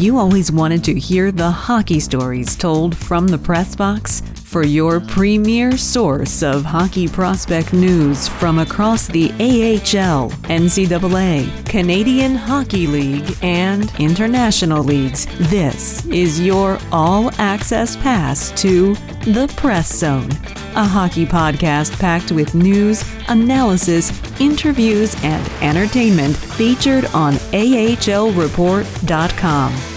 you always wanted to hear the hockey stories told from the press box? For your premier source of hockey prospect news from across the AHL, NCAA, Canadian Hockey League, and international leagues, this is your all access pass to the Press Zone, a hockey podcast packed with news, analysis, interviews, and entertainment featured on AHLReport.com.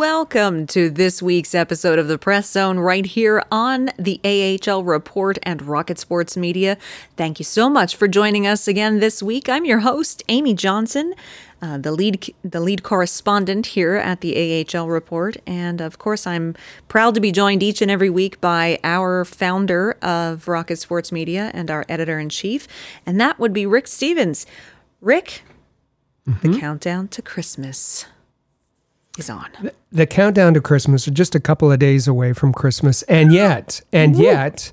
Welcome to this week's episode of the Press Zone right here on the AHL Report and Rocket Sports Media. Thank you so much for joining us again this week. I'm your host, Amy Johnson. Uh, the lead the lead correspondent here at the AHL Report, and of course, I'm proud to be joined each and every week by our founder of Rocket Sports Media and our editor in chief, and that would be Rick Stephens. Rick, mm-hmm. the countdown to Christmas is on. The, the, countdown to Christmas are just a couple of days away from Christmas, and yet, and yet,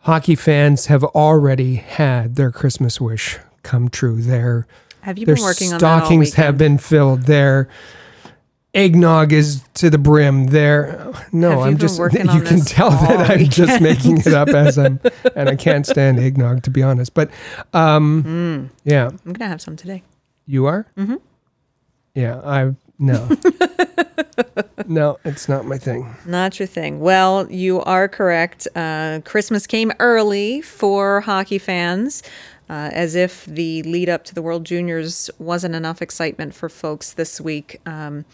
hockey fans have already had their Christmas wish come true. Their have you been working on stockings have been filled. Their eggnog is to the brim. There, no, I'm just. You can tell that I'm just making it up as I'm, and I can't stand eggnog to be honest. But, um, mm. yeah, I'm gonna have some today. You are. Mm-hmm. Yeah, I no. no, it's not my thing. Not your thing. Well, you are correct. Uh, Christmas came early for hockey fans. Uh, as if the lead up to the World Juniors wasn't enough excitement for folks this week. Um,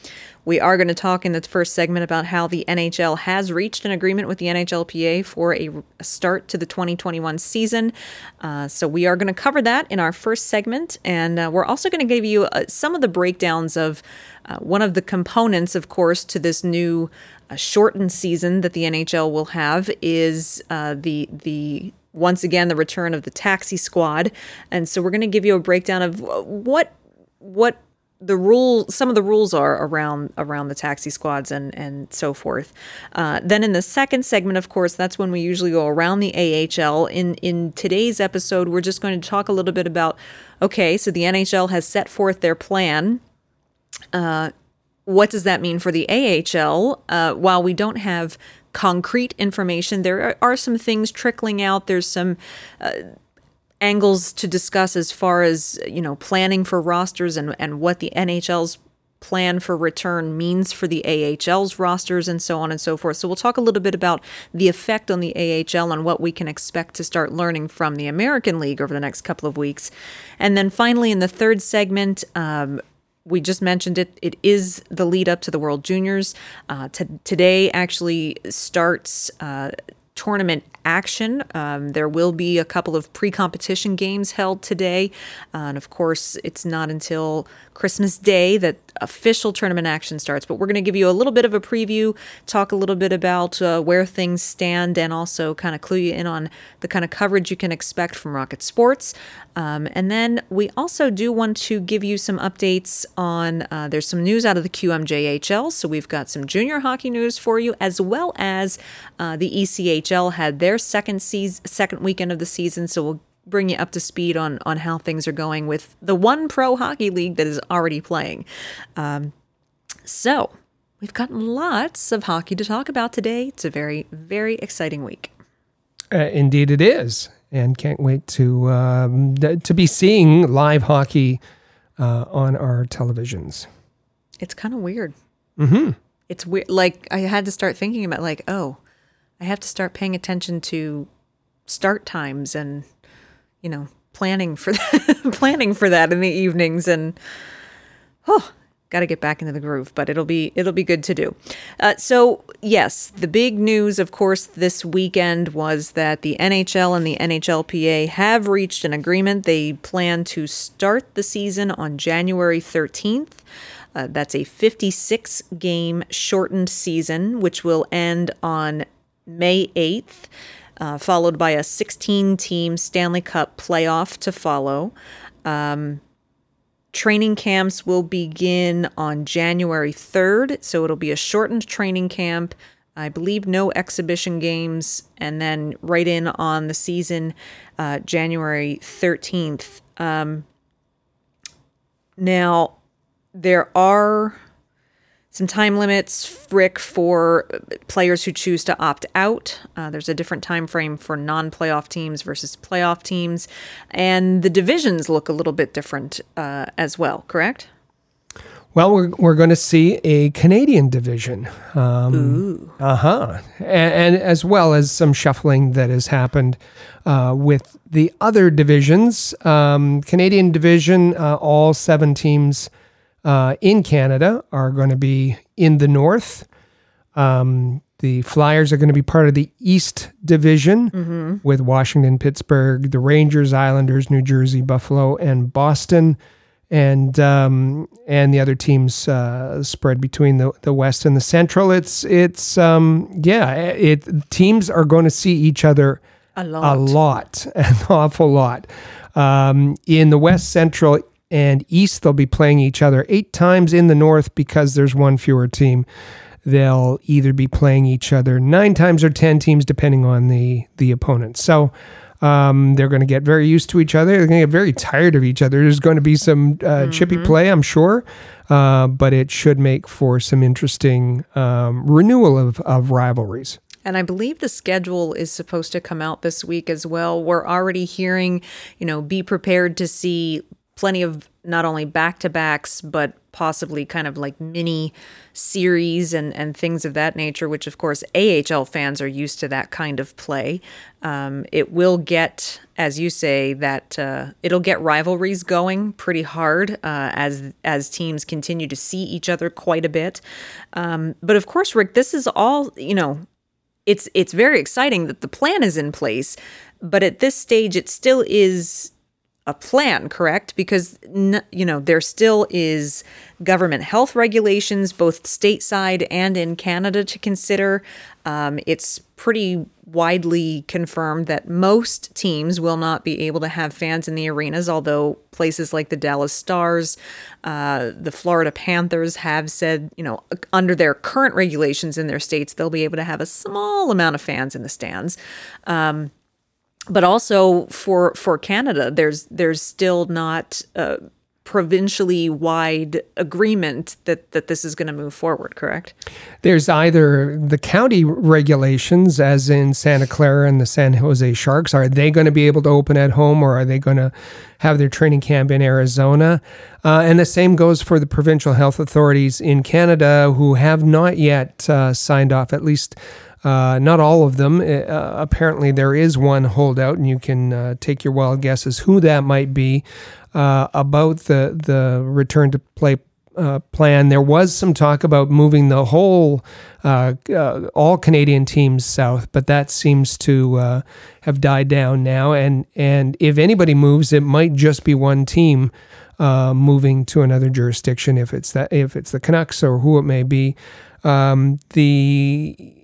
we are going to talk in the first segment about how the NHL has reached an agreement with the NHLPA for a, a start to the 2021 season. Uh, so we are going to cover that in our first segment, and uh, we're also going to give you uh, some of the breakdowns of uh, one of the components, of course, to this new uh, shortened season that the NHL will have is the the once again the return of the taxi squad. And so we're going to give you a breakdown of what what the rule some of the rules are around around the taxi squads and and so forth. Uh, then in the second segment of course that's when we usually go around the ahl in in today's episode we're just going to talk a little bit about okay so the nhl has set forth their plan. Uh, what does that mean for the AHL? Uh, while we don't have concrete information. There are, some things trickling out. There's some uh, angles to discuss as far as you know planning for rosters and and what the NHL's plan for return means for the AHL's rosters and so on and so forth. So we'll talk a little bit about the effect on the AHL and what we can expect to start learning from the American League over the next couple of weeks. And then finally, in the third segment, um, we just mentioned it. It is the lead up to the World Juniors. Uh, t- today actually starts uh, tournament action. Um, there will be a couple of pre competition games held today. Uh, and of course, it's not until Christmas Day that official tournament action starts. But we're going to give you a little bit of a preview, talk a little bit about uh, where things stand, and also kind of clue you in on the kind of coverage you can expect from Rocket Sports. Um, and then we also do want to give you some updates on uh, there's some news out of the QMJHL. So we've got some junior hockey news for you, as well as uh, the ECHL had their second season, second weekend of the season. So we'll bring you up to speed on on how things are going with the one pro hockey league that is already playing. Um, so we've got lots of hockey to talk about today. It's a very very exciting week. Uh, indeed, it is, and can't wait to um, to be seeing live hockey uh, on our televisions. It's kind of weird. Mm-hmm. It's weird. Like I had to start thinking about like, oh, I have to start paying attention to start times and you know, planning for that, planning for that in the evenings and oh, got to get back into the groove, but it'll be it'll be good to do. Uh, so yes, the big news, of course, this weekend was that the NHL and the NHLPA have reached an agreement. They plan to start the season on January 13th. Uh, that's a 56 game shortened season, which will end on May 8th uh, followed by a 16 team Stanley Cup playoff to follow. Um, training camps will begin on January 3rd, so it'll be a shortened training camp. I believe no exhibition games, and then right in on the season, uh, January 13th. Um, now, there are some time limits, Rick, for players who choose to opt out. Uh, there's a different time frame for non-playoff teams versus playoff teams, and the divisions look a little bit different uh, as well. Correct? Well, we're, we're going to see a Canadian division. Um, uh huh. And, and, as well as some shuffling that has happened uh, with the other divisions. Um, Canadian division, uh, all seven teams uh, in Canada are going to be in the north. Um, the Flyers are going to be part of the East Division mm-hmm. with Washington, Pittsburgh, the Rangers, Islanders, New Jersey, Buffalo, and Boston, and um, and the other teams uh, spread between the, the West and the Central. It's it's um, yeah, it teams are going to see each other a lot, a lot, an awful lot. Um, in the West Central, and East, they'll be playing each other eight times in the North because there's one fewer team. They'll either be playing each other nine times or 10 teams, depending on the, the opponent. So um, they're going to get very used to each other. They're going to get very tired of each other. There's going to be some uh, mm-hmm. chippy play, I'm sure, uh, but it should make for some interesting um, renewal of, of rivalries. And I believe the schedule is supposed to come out this week as well. We're already hearing, you know, be prepared to see plenty of not only back to backs, but possibly kind of like mini series and, and things of that nature, which of course AHL fans are used to that kind of play. Um, it will get, as you say, that uh, it'll get rivalries going pretty hard uh, as as teams continue to see each other quite a bit. Um, but of course, Rick, this is all you know. It's it's very exciting that the plan is in place, but at this stage, it still is a plan, correct? Because you know there still is government health regulations, both stateside and in Canada, to consider. Um, it's pretty widely confirmed that most teams will not be able to have fans in the arenas, although places like the Dallas Stars, uh, the Florida Panthers have said, you know, under their current regulations in their states, they'll be able to have a small amount of fans in the stands. Um, but also for for Canada, there's there's still not a provincially wide agreement that that this is going to move forward. Correct? There's either the county regulations, as in Santa Clara and the San Jose Sharks, are they going to be able to open at home, or are they going to have their training camp in Arizona? Uh, and the same goes for the provincial health authorities in Canada, who have not yet uh, signed off, at least uh, not all of them. Uh, apparently, there is one holdout, and you can uh, take your wild guesses who that might be uh, about the the return to play uh, plan. There was some talk about moving the whole uh, all Canadian teams south, but that seems to have died down now. And and if anybody moves, it might just be one team. moving to another jurisdiction, if it's that, if it's the Canucks or who it may be, um, the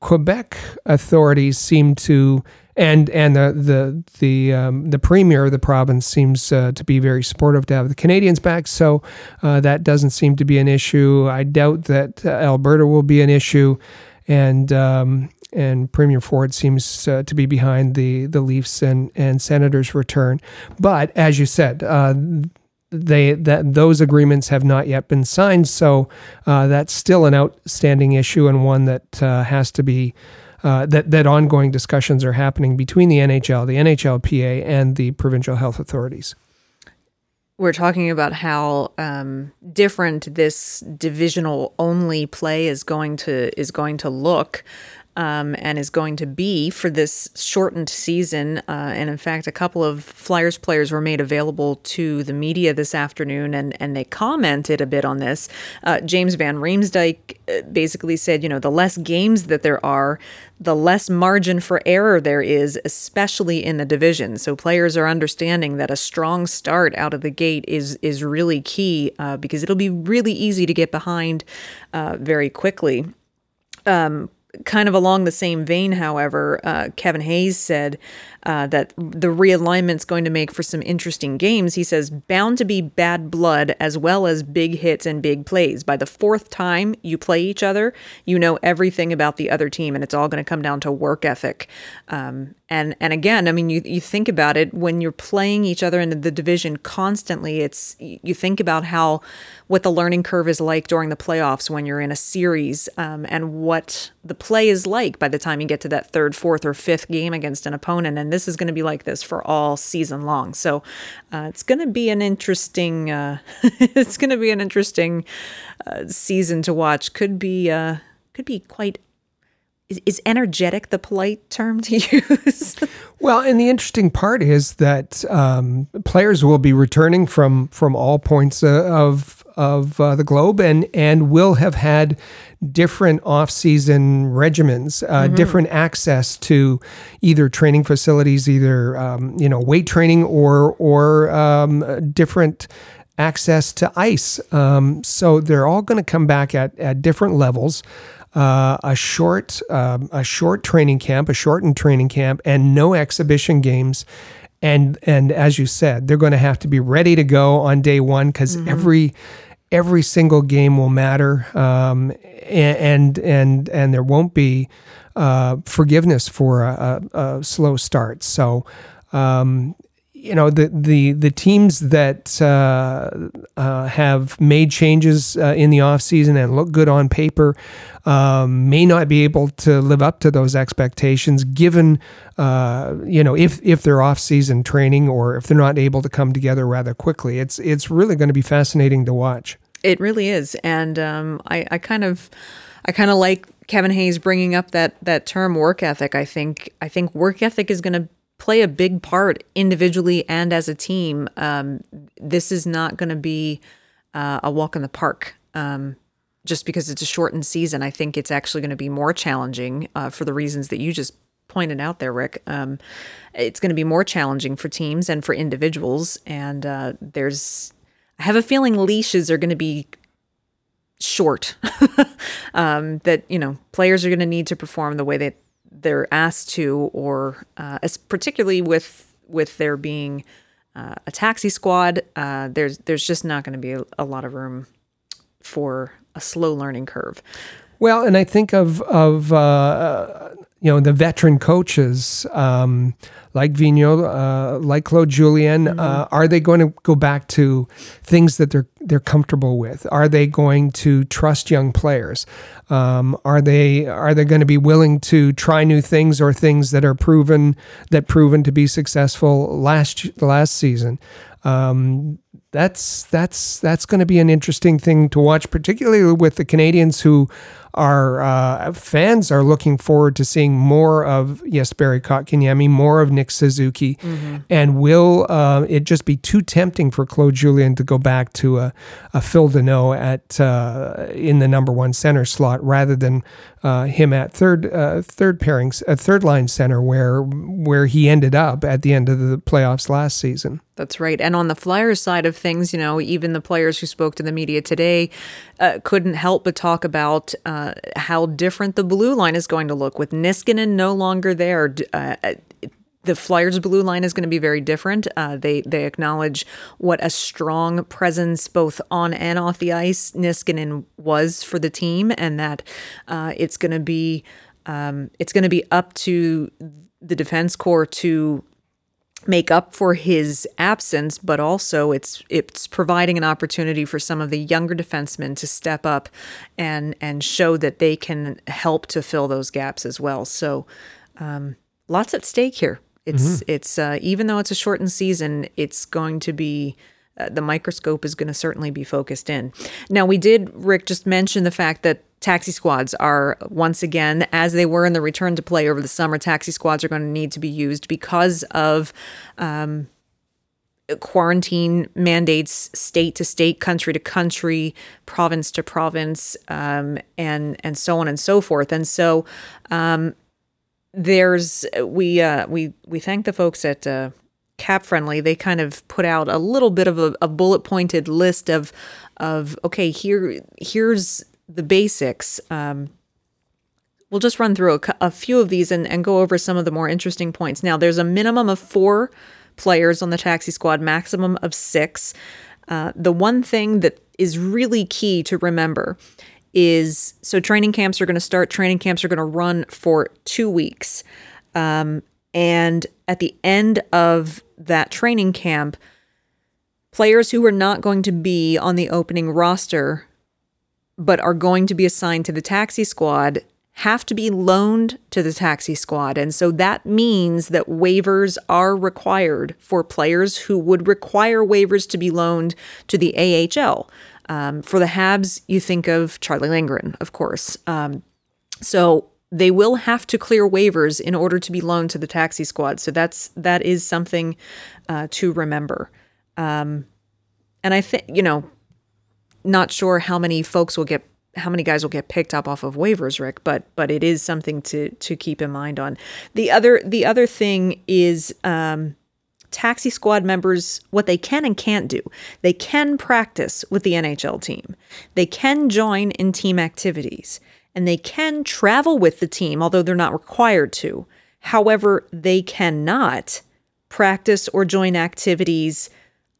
Quebec authorities seem to, and and the the the um, the premier of the province seems uh, to be very supportive to have the Canadiens back. So uh, that doesn't seem to be an issue. I doubt that uh, Alberta will be an issue, and. Um, and Premier Ford seems uh, to be behind the the Leafs and and Senators' return. But as you said, uh, they that those agreements have not yet been signed. So uh, that's still an outstanding issue and one that uh, has to be. Uh, that that ongoing discussions are happening between the NHL, the NHLPA, and the provincial health authorities. We're talking about how um, different this divisional only play is going to is going to look um, and is going to be for this shortened season. Uh, and in fact, a couple of Flyers players were made available to the media this afternoon, and, and they commented a bit on this. Uh, James Van Riemsdyk uh, basically said, you know, the less games that there are, the less margin for error there is, especially in the division. So players are understanding that a strong start out of the gate is is really key uh, because it'll be really easy to get behind uh, very quickly. Um, kind of along the same vein, however, uh, Kevin Hayes said uh, that the realignment's going to make for some interesting games. He says, bound to be bad blood as well as big hits and big plays. By the fourth time you play each other, you know everything about the other team, and it's all going to come down to work ethic. Um, and and again, I mean, you you think about it when you're playing each other in the division constantly. It's you think about how what the learning curve is like during the playoffs when you're in a series, um, and what the play is like by the time you get to that third, fourth, or fifth game against an opponent. And this is going to be like this for all season long. So uh, it's going to be an interesting. Uh, it's going to be an interesting uh, season to watch. Could be uh, could be quite. Is, energetic the polite term to use? well, and the interesting part is that um, players will be returning from from all points uh, of of uh, the globe and and will have had different off-season regimens, uh, mm-hmm. different access to either training facilities, either um, you know weight training or or um, different access to ice. Um, so they're all going to come back at at different levels. Uh, a short um, a short training camp, a shortened training camp, and no exhibition games. And and as you said, they're going to have to be ready to go on day one because mm-hmm. every every single game will matter, um, and and and there won't be uh, forgiveness for a, a, a, slow start. So. Um, you know the the the teams that uh, uh, have made changes uh, in the offseason and look good on paper um, may not be able to live up to those expectations given uh, you know if if they're off season training or if they're not able to come together rather quickly. It's it's really going to be fascinating to watch. It really is, and um, I, I kind of, I kind of like Kevin Hayes bringing up that that term work ethic. I think I think work ethic is going to play a big part individually and as a team. Um, this is not going to be uh, a walk in the park. Um, just because it's a shortened season, I think it's actually going to be more challenging uh, for the reasons that you just pointed out there, Rick. Um, it's going to be more challenging for teams and for individuals, and uh, there's I have a feeling leashes are going to be short. um, that you know players are going to need to perform the way that they're asked to, or uh, as particularly with with there being uh, a taxi squad, uh, there's there's just not going to be a, a, lot of room for a slow learning curve. Well, and I think of of uh, you know the veteran coaches um, like Vigneault, uh, like Claude Julien, mm-hmm. uh, are they going to go back to things that they're they're comfortable with? Are they going to trust young players? Um, are they are they going to be willing to try new things or things that are proven that proven to be successful last last season? Um, that's that's that's going to be an interesting thing to watch, particularly with the Canadiens who our uh, fans are looking forward to seeing more of Jesperi Kotkaniemi, more of Nick Suzuki, mm-hmm. and will uh, it just be too tempting for Claude Julien to go back to a, a Phil Danault at uh, in the number one center slot rather than uh, him at third uh, third pairings, a third line center where where he ended up at the end of the playoffs last season. That's right. And on the Flyers side of things, you know, even the players who spoke to the media today uh, couldn't help but talk about uh, how different the blue line is going to look with Niskanen no longer there. Uh, uh, the Flyers' blue line is going to be very different. Uh, they they acknowledge what a strong presence both on and off the ice Niskanen was for the team, and that uh, it's going to be um, it's going to be up to the defense core to make up for his absence, but also it's it's providing an opportunity for some of the younger defensemen to step up and and show that they can help to fill those gaps as well. So um, lots at stake here. It's mm-hmm. it's uh, even though it's a shortened season, it's going to be uh, the microscope is going to certainly be focused in. Now, we did, Rick, just mention the fact that taxi squads are once again, as they were in the return to play over the summer, taxi squads are going to need to be used because of. Um, quarantine mandates state to state country to country province to province um, and and so on and so forth and so um, there's we uh, we we thank the folks at uh, CapFriendly, they kind of put out a little bit of a, a bullet pointed list of of okay, here here's the basics. Um, we'll just run through a, a few of these and, and go over some of the more interesting points. Now, there's a minimum of four players on the taxi squad, maximum of six. Uh, the one thing that is really key to remember is so training camps are going to start, training camps are going to run for two weeks. Um, and at the end of that training camp, players who are not going to be on the opening roster but are going to be assigned to the taxi squad have to be loaned to the taxi squad. And so that means that waivers are required for players who would require waivers to be loaned to the AHL. Um, for the Habs, you think of Charlie Lindgren, of course. Um, so they will have to clear waivers in order to be loaned to the taxi squad. So that's that is something uh, to remember. Um, and I think you know, not sure how many folks will get how many guys will get picked up off of waivers, Rick, but but it is something to to keep in mind on. The other the other thing is um, taxi squad members what they can and can't do. They can practice with the NHL team. They can join in team activities and they can travel with the team although they're not required to. However, they cannot practice or join activities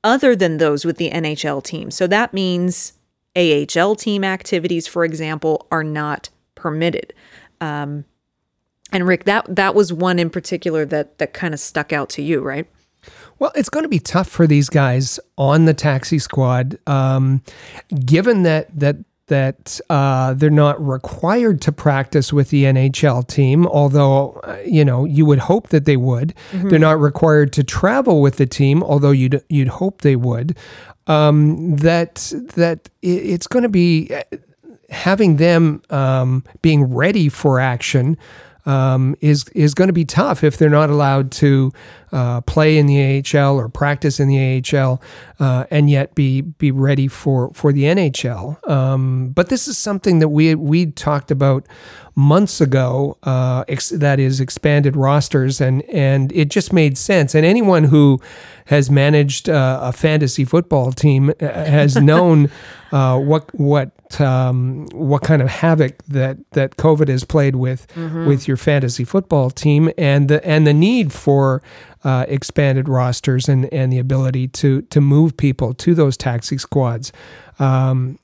other than those with the NHL team. So that means AHL team activities, for example, are not permitted. Um, and Rick, that that was one in particular that that kind of stuck out to you, right? Well, it's going to be tough for these guys on the taxi squad, um, given that that that uh, they're not required to practice with the NHL team, although, uh, you know, you would hope that they would. Mm-hmm. They're not required to travel with the team, although you'd, you'd hope they would. Um, that, that it's going to be uh, having them um, being ready for action um, is is going to be tough if they're not allowed to uh, play in the AHL or practice in the AHL, uh, and yet be be ready for for the NHL. Um, but this is something that we we talked about months ago. Uh, ex- that is expanded rosters, and and it just made sense. And anyone who has managed uh, a fantasy football team uh, has known uh, what what um, what kind of havoc that that COVID has played with mm-hmm. with your fantasy football team, and the and the need for uh, expanded rosters and and the ability to to move people to those taxi squads. Um,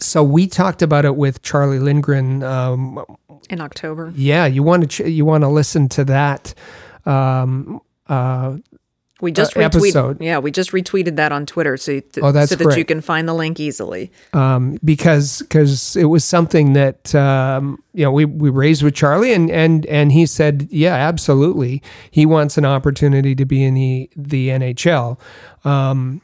so we talked about it with Charlie Lindgren um, in October. Yeah, you want to ch- you want to listen to that um, uh, we just uh, retweeted. Episode. Yeah, we just retweeted that on Twitter, so th- oh, that's so that you can find the link easily. Um, because because it was something that um, you know we we raised with Charlie, and and and he said, yeah, absolutely, he wants an opportunity to be in the the NHL. Um,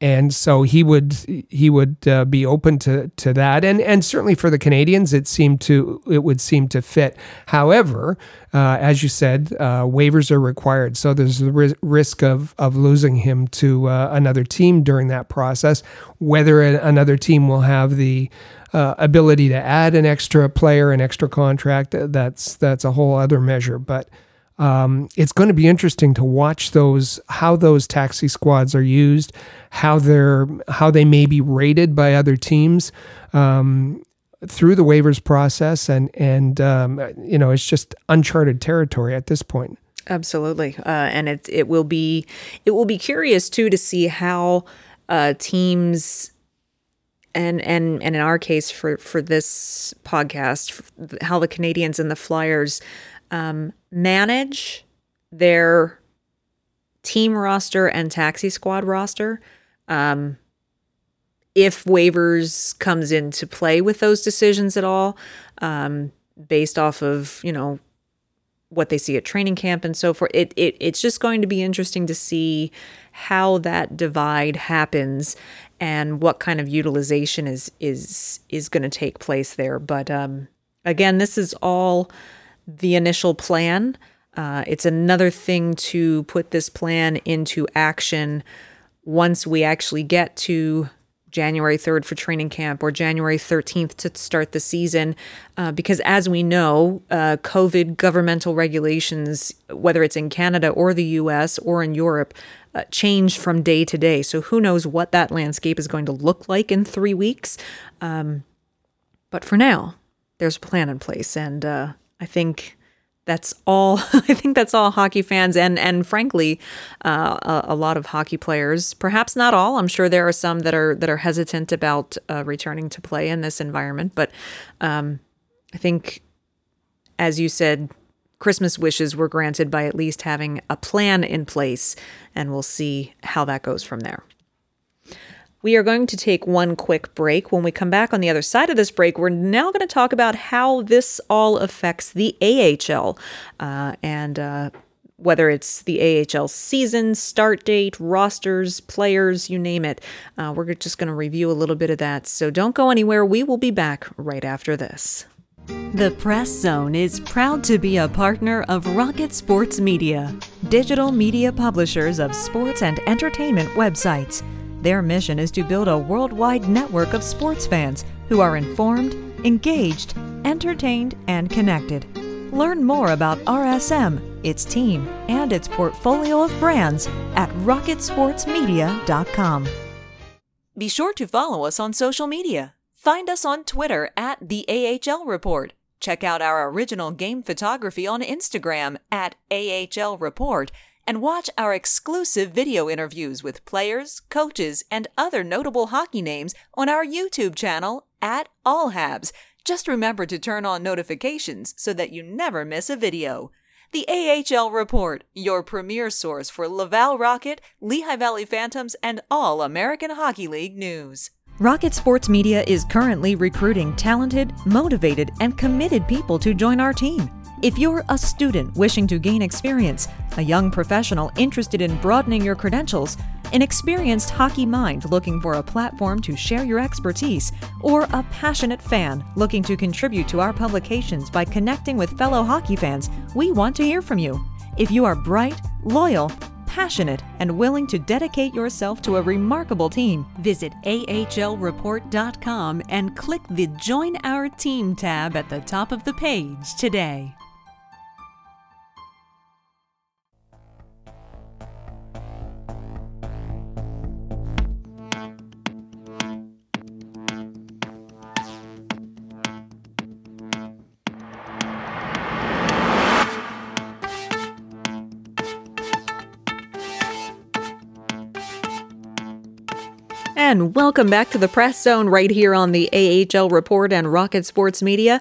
and so he would he would uh, be open to to that. And and certainly for the Canadiens it seemed to it would seem to fit. However uh, as you said uh, waivers are required. So there's the risk of of losing him to uh, another team during that process. Whether another team will have the uh, ability to add an extra player an extra contract that's that's a whole other measure. But um, it's going to be interesting to watch those how those taxi squads are used, how they're how they may be rated by other teams um, through the waivers process, and and um, you know it's just uncharted territory at this point. Absolutely, uh, and it it will be it will be curious too to see how uh, teams and and and in our case for for this podcast, how the Canadiens and the Flyers um, manage their team roster and taxi squad roster. Um, if waivers comes into play with those decisions at all, um, based off of you know what they see at training camp and so forth, it, it it's just going to be interesting to see how that divide happens and what kind of utilization is is is going to take place there. But um, again, this is all the initial plan. Uh, it's another thing to put this plan into action once we actually get to January 3rd for training camp or January 13th to start the season. Uh, because as we know, uh, COVID governmental regulations, whether it's in Canada or the US or in Europe, uh, change from day to day. So who knows what that landscape is going to look like in three weeks. Um, but for now, there's a plan in place, and uh, I think that's all I think that's all hockey fans and and frankly uh, a, a, lot of hockey players perhaps not all I'm sure there are some that are that are hesitant about uh, returning to play in this environment but um, I think as you said Christmas wishes were granted by at least having a plan in place and we'll see how that goes from there. We are going to take one quick break. When we come back on the other side of this break, we're now going to talk about how this all affects the AHL uh, and uh, whether it's the AHL season, start date, rosters, players, you name it. Uh, we're just going to review a little bit of that. So don't go anywhere. We will be back right after this. The Press Zone is proud to be a partner of Rocket Sports Media, digital media publishers of sports and entertainment websites. Their mission is to build a worldwide network of sports fans who are informed, engaged, entertained, and connected. Learn more about RSM, its team, and its portfolio of brands at rocketsportsmedia.com. Be sure to follow us on social media. Find us on Twitter at the AHL Report. Check out our original game photography on Instagram at AHL Report and watch our exclusive video interviews with players, coaches, and other notable hockey names on our YouTube channel at All Habs. Just remember to turn on notifications so that you never miss a video. The AHL Report, your premier source for Laval Rocket, Lehigh Valley Phantoms, and all American Hockey League news. Rocket Sports Media is currently recruiting talented, motivated, and committed people to join our team. If you're a student wishing to gain experience, a young professional interested in broadening your credentials, an experienced hockey mind looking for a platform to share your expertise, or a passionate fan looking to contribute to our publications by connecting with fellow hockey fans, we want to hear from you. If you are bright, loyal, passionate, and willing to dedicate yourself to a remarkable team, visit ahlreport.com and click the Join Our Team tab at the top of the page today. And welcome back to the Press Zone right here on the AHL Report and Rocket Sports Media.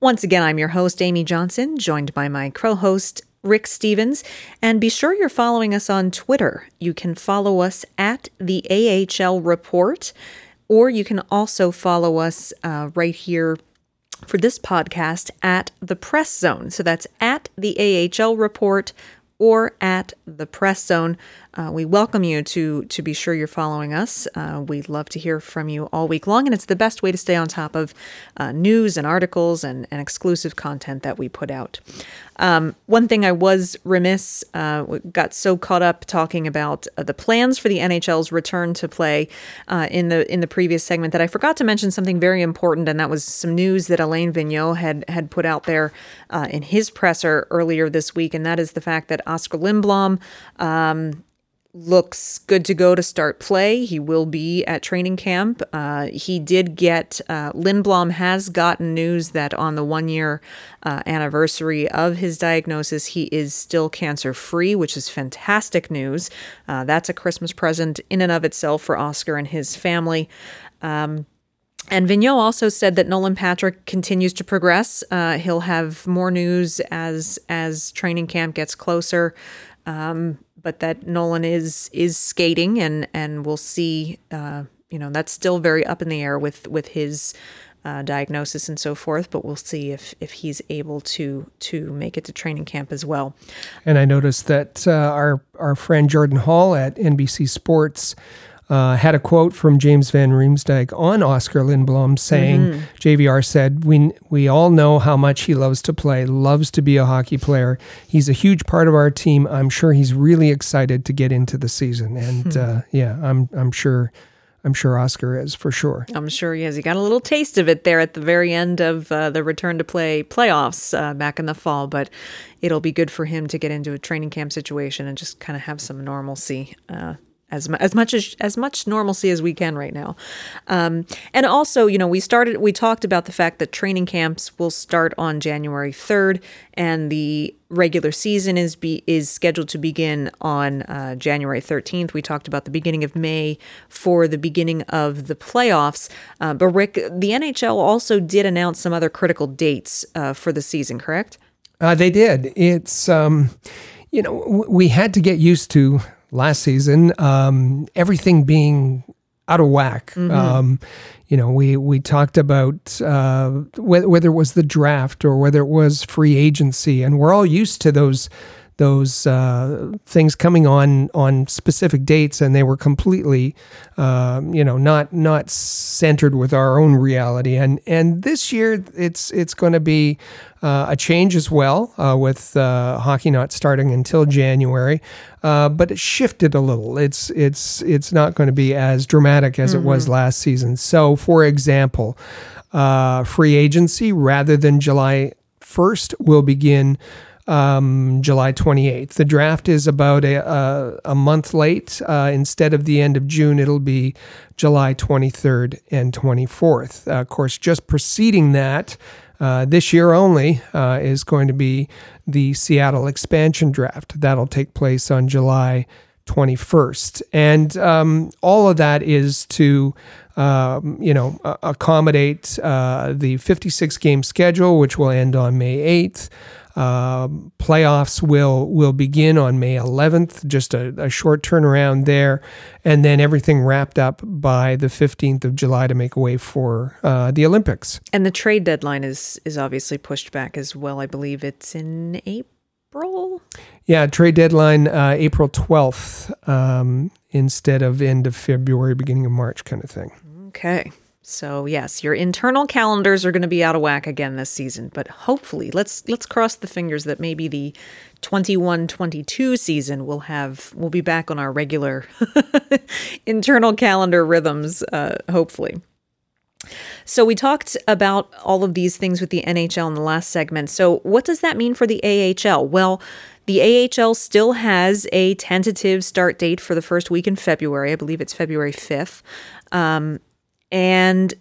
Once again, I'm your host, Amy Johnson, joined by my co host, Rick Stephens. And be sure you're following us on Twitter. You can follow us at the AHL Report, or you can also follow us uh, right here for this podcast at the Press Zone. So that's at the AHL Report or at the Press Zone. Uh, we welcome you to to be sure you're following us. Uh, we'd love to hear from you all week long, and it's the best way to stay on top of uh, news and articles and, and exclusive content that we put out. Um, one thing I was remiss, uh, got so caught up talking about uh, the plans for the NHL's return to play uh, in the in the previous segment that I forgot to mention something very important, and that was some news that Alain Vigneault had had put out there in his presser earlier this week, and that is the fact that Oscar Lindblom. Um, looks good to go to start play. He will be at training camp. Uh, he did get, uh, Lindblom has gotten news that on the one year uh, anniversary of his diagnosis, he is still cancer free, which is fantastic news. Uh, that's a Christmas present in and of itself for Oscar and his family. Um, and Vigneault also said that Nolan Patrick continues to progress. Uh, he'll have more news as as training camp gets closer. Um, but that Nolan is is skating, and and we'll see. Uh, you know, that's still very up in the air with with his uh, diagnosis and so forth. But we'll see if if he's able to to make it to training camp as well. And I noticed that uh, our our friend Jordan Hall at NBC Sports uh, had a quote from James Van Riemsdyk on Oscar Lindblom saying, mm-hmm. JVR said, we, we all know how much he loves to play, loves to be a hockey player. He's a huge part of our team. I'm sure he's really excited to get into the season. And hmm. uh, yeah, I'm, I'm sure. I'm sure Oscar is for sure. I'm sure he is. He got a little taste of it there at the very end of uh, the return to play playoffs uh, back in the fall, but it'll be good for him to get into a training camp situation and just kind of have some normalcy. Uh, as, as much as as much normalcy as we can right now. Um, and also, you know, we started we talked about the fact that training camps will start on January 3rd and the regular season is be is scheduled to begin on uh, January 13th. We talked about the beginning of May for the beginning of the playoffs. Uh, but Rick, the NHL also did announce some other critical dates uh, for the season, correct? Uh, they did. It's um, you know we had to get used to last season, um, everything being out of whack. Mm-hmm. Um, you know, we we talked about uh, whether, whether it was the draft or whether it was free agency, and we're all used to those those uh, things coming on on specific dates, and they were completely, uh, you know, not not centered with our own reality. And and this year, it's it's going to be uh, a change as well, uh, with uh, hockey not starting until January. Uh, but it shifted a little. It's it's it's not going to be as dramatic as mm-hmm. it was mm-hmm. last season. So, for example, free agency rather than July 1st will begin um, July 28th. The draft is about a, a, a month late. Uh, instead of the end of June, it'll be July 23rd and 24th. Uh, of course, just preceding that, uh, this year only, uh, is going to be the Seattle expansion draft. That'll take place on July 21st. And um, all of that is to um, you know, accommodate uh, the 56 game schedule, which will end on May 8th. Um, playoffs will will begin on May 11th, just a, a, short turnaround there, and then everything wrapped up by the 15th of July to make way for uh, the Olympics. And the trade deadline is is obviously pushed back as well. I believe it's in April. Yeah, trade deadline uh, April 12th um, instead of end of February, beginning of March, kind of thing. Okay. So yes, your internal calendars are going to be out of whack again this season, but hopefully, let's let's cross the fingers that maybe the 21-22 season will have we'll be back on our regular internal calendar rhythms uh, hopefully. So we talked about all of these things with the NHL in the last segment. So what does that mean for the AHL? Well, the AHL still has a tentative start date for the first week in February. I believe it's February 5th. Um, and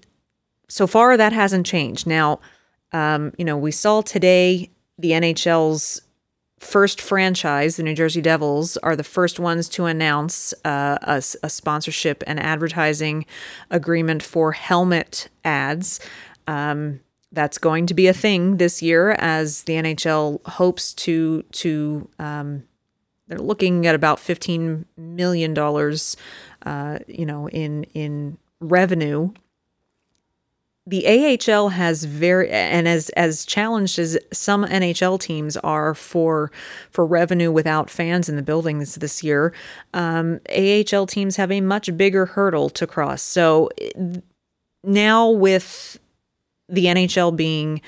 so far, that hasn't changed. Now, um, you know, we saw today the NHL's first franchise, the New Jersey Devils, are the first ones to announce uh, a, a, sponsorship and advertising agreement for helmet ads. Um, that's going to be a thing this year as the NHL hopes to to um, they're looking at about fifteen million dollars, uh, you know, in in revenue the AHL has very and as as challenged as some NHL teams are for for revenue without fans in the buildings this year, um, AHL teams have a much bigger hurdle to cross. So now with the NHL being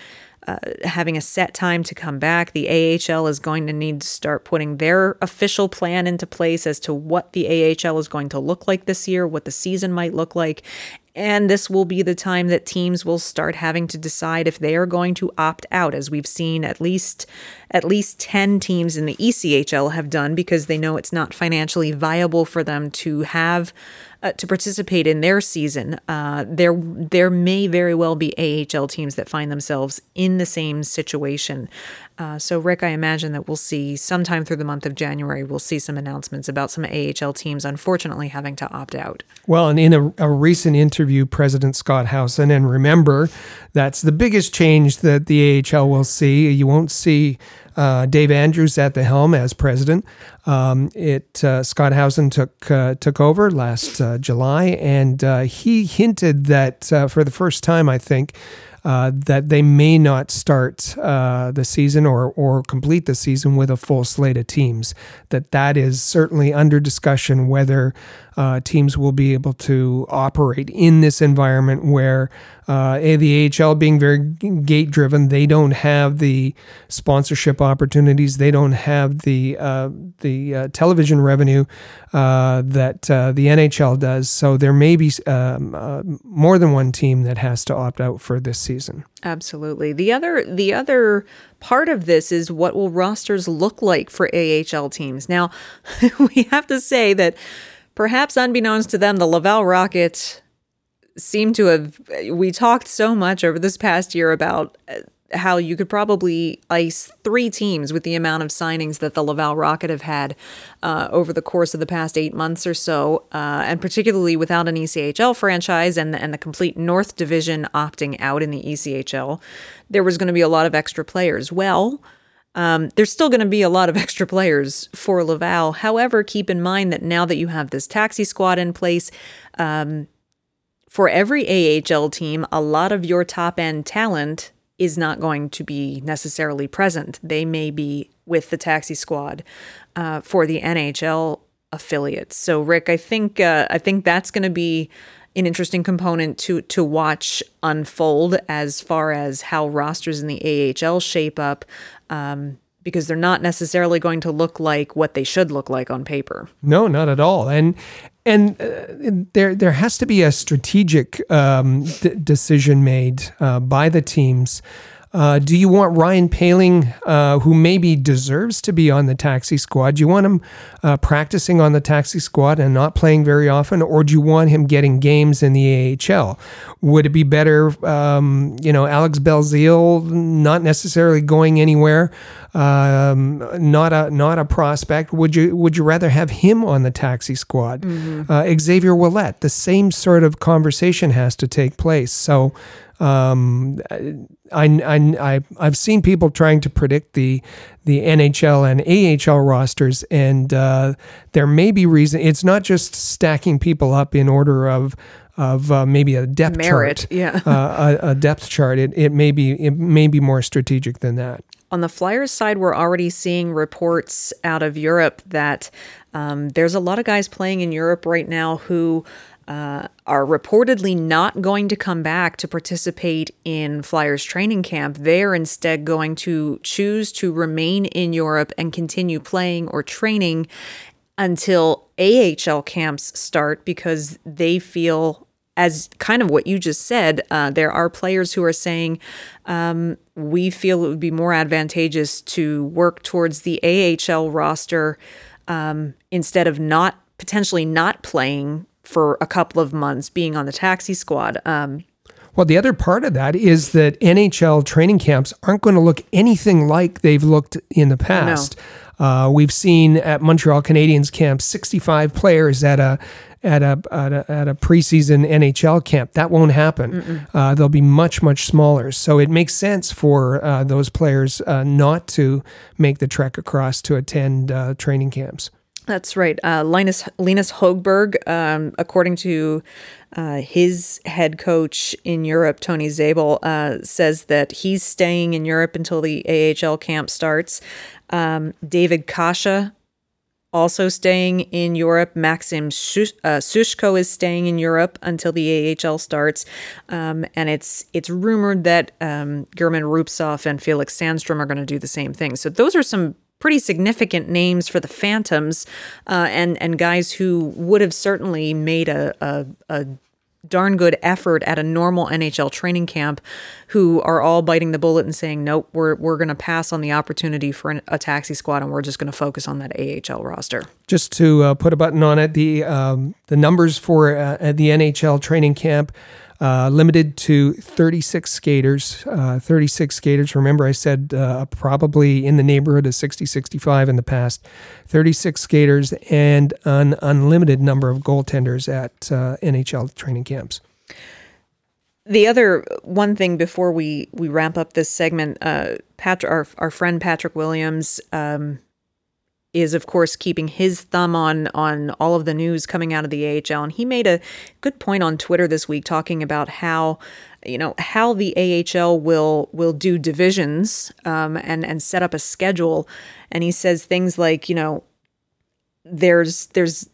uh, having a set time to come back. The AHL is going to need to start putting their official plan into place as to what the AHL is going to look like this year, what the season might look like. And this will be the time that teams will start having to decide if they are going to opt out, as we've seen at least at least 10 teams in the ECHL have done because they know it's not financially viable for them to have uh, to participate in their season. Uh, there, there may very well be AHL teams that find themselves in the same situation. Uh, so, Rick, I imagine that we'll see sometime through the month of January, we'll see some announcements about some AHL teams unfortunately having to opt out. Well, and in a, a recent interview, President Scott Howson, and remember, that's the biggest change that the AHL will see. You won't see uh, Dave Andrews at the helm as president. Um, it uh, Scott Howson took uh, took over last uh, July, and uh, he hinted that uh, for the first time, I think. Uh, that they may not start uh, the season or or complete the season with a full slate of teams. That that is certainly under discussion whether teams will be able to operate in this environment where uh, the AHL being very gate driven, they don't have the sponsorship opportunities. They don't have the uh, the uh, television revenue uh, that uh, the NHL does. So there may be um, uh, more than one team that has to opt out for this season. Absolutely. The other the other part of this is what will rosters look like for AHL teams. Now, we have to say that perhaps unbeknownst to them, the Laval Rocket seem to have. We talked so much over this past year about uh, how you could probably ice three teams with the amount of signings that the Laval Rocket have had uh, over the course of the past eight months or so, uh, and particularly without an ECHL franchise and and the complete North Division opting out in the ECHL, there was going to be a lot of extra players. Well, um, there's still going to be a lot of extra players for Laval. However, keep in mind that now that you have this taxi squad in place, um, for every AHL team, a lot of your top end talent is not going to be necessarily present. They may be with the taxi squad uh, for the NHL affiliates. So, Rick, I think uh, I think that's going to be an interesting component to to watch unfold as far as how rosters in the AHL shape up. Um, because they're not necessarily going to look like what they should look like on paper. No, not at all. And and uh, there there has to be a strategic um, d- decision made uh, by the teams. Uh, do you want Ryan Poehling, uh, who maybe deserves to be on the taxi squad? Do you want him uh, practicing on the taxi squad and not playing very often, or do you want him getting games in the AHL? Would it be better, um, you know, Alex Belzile not necessarily going anywhere, um, not a not a prospect? Would you would you rather have him on the taxi squad? Mm-hmm. Uh, Xavier Ouellet, the same sort of conversation has to take place. So. Um, I, I, I, have seen people trying to predict the the NHL and AHL rosters, and uh, there may be reason. It's not just stacking people up in order of of uh, maybe a depth Merit, chart, yeah, uh, a, a, depth chart. It, it may be it may be more strategic than that. On the Flyers side, we're already seeing reports out of Europe that um, there's a lot of guys playing in Europe right now who uh, are reportedly not going to come back to participate in Flyers training camp. They're instead going to choose to remain in Europe and continue playing or training until AHL camps start because they feel, as kind of what you just said, uh, there are players who are saying, um, we feel it would be more advantageous to work towards the AHL roster um, instead of not potentially not playing for a couple of months being on the taxi squad. Um, well, the other part of that is that NHL training camps aren't going to look anything like they've looked in the past. Uh, we've seen at Montreal Canadiens camp 65 players at a at a, at a, at a preseason NHL camp. That won't happen. Uh, they'll be much, much smaller. So it makes sense for uh, those players uh, not to make the trek across to attend uh, training camps. That's right. Uh, Linus Linus Hogberg, um, according to uh, his head coach in Europe, Tony Zabel, uh, says that he's staying in Europe until the AHL camp starts. Um, David Kase, also staying in Europe. Maxim uh, Sushko is staying in Europe until the AHL starts, um, and it's it's rumored that um, German Rubtsov and Felix Sandstrom are going to do the same thing. So those are some pretty significant names for the Phantoms, uh, and and guys who would have certainly made a, a, a darn good effort at a normal NHL training camp who are all biting the bullet and saying, nope, we're, we're going to pass on the opportunity for an, a taxi squad and we're just going to focus on that AHL roster. Just to uh, put a button on it, the, um, the numbers for uh, the NHL training camp uh, limited to 36 skaters. Uh, 36 skaters. Remember, I said uh, probably in the neighborhood of 60, 65 in the past. 36 skaters and an unlimited number of goaltenders at uh, NHL training camps. The other one thing before we, we ramp up this segment, uh, Patrick, our, our friend Patrick Williams, um, is of course keeping his thumb on on all of the news coming out of the AHL and he made a good point on Twitter this week talking about how you know how the AHL will will do divisions um, and and set up a schedule. And he says things like you know there's there's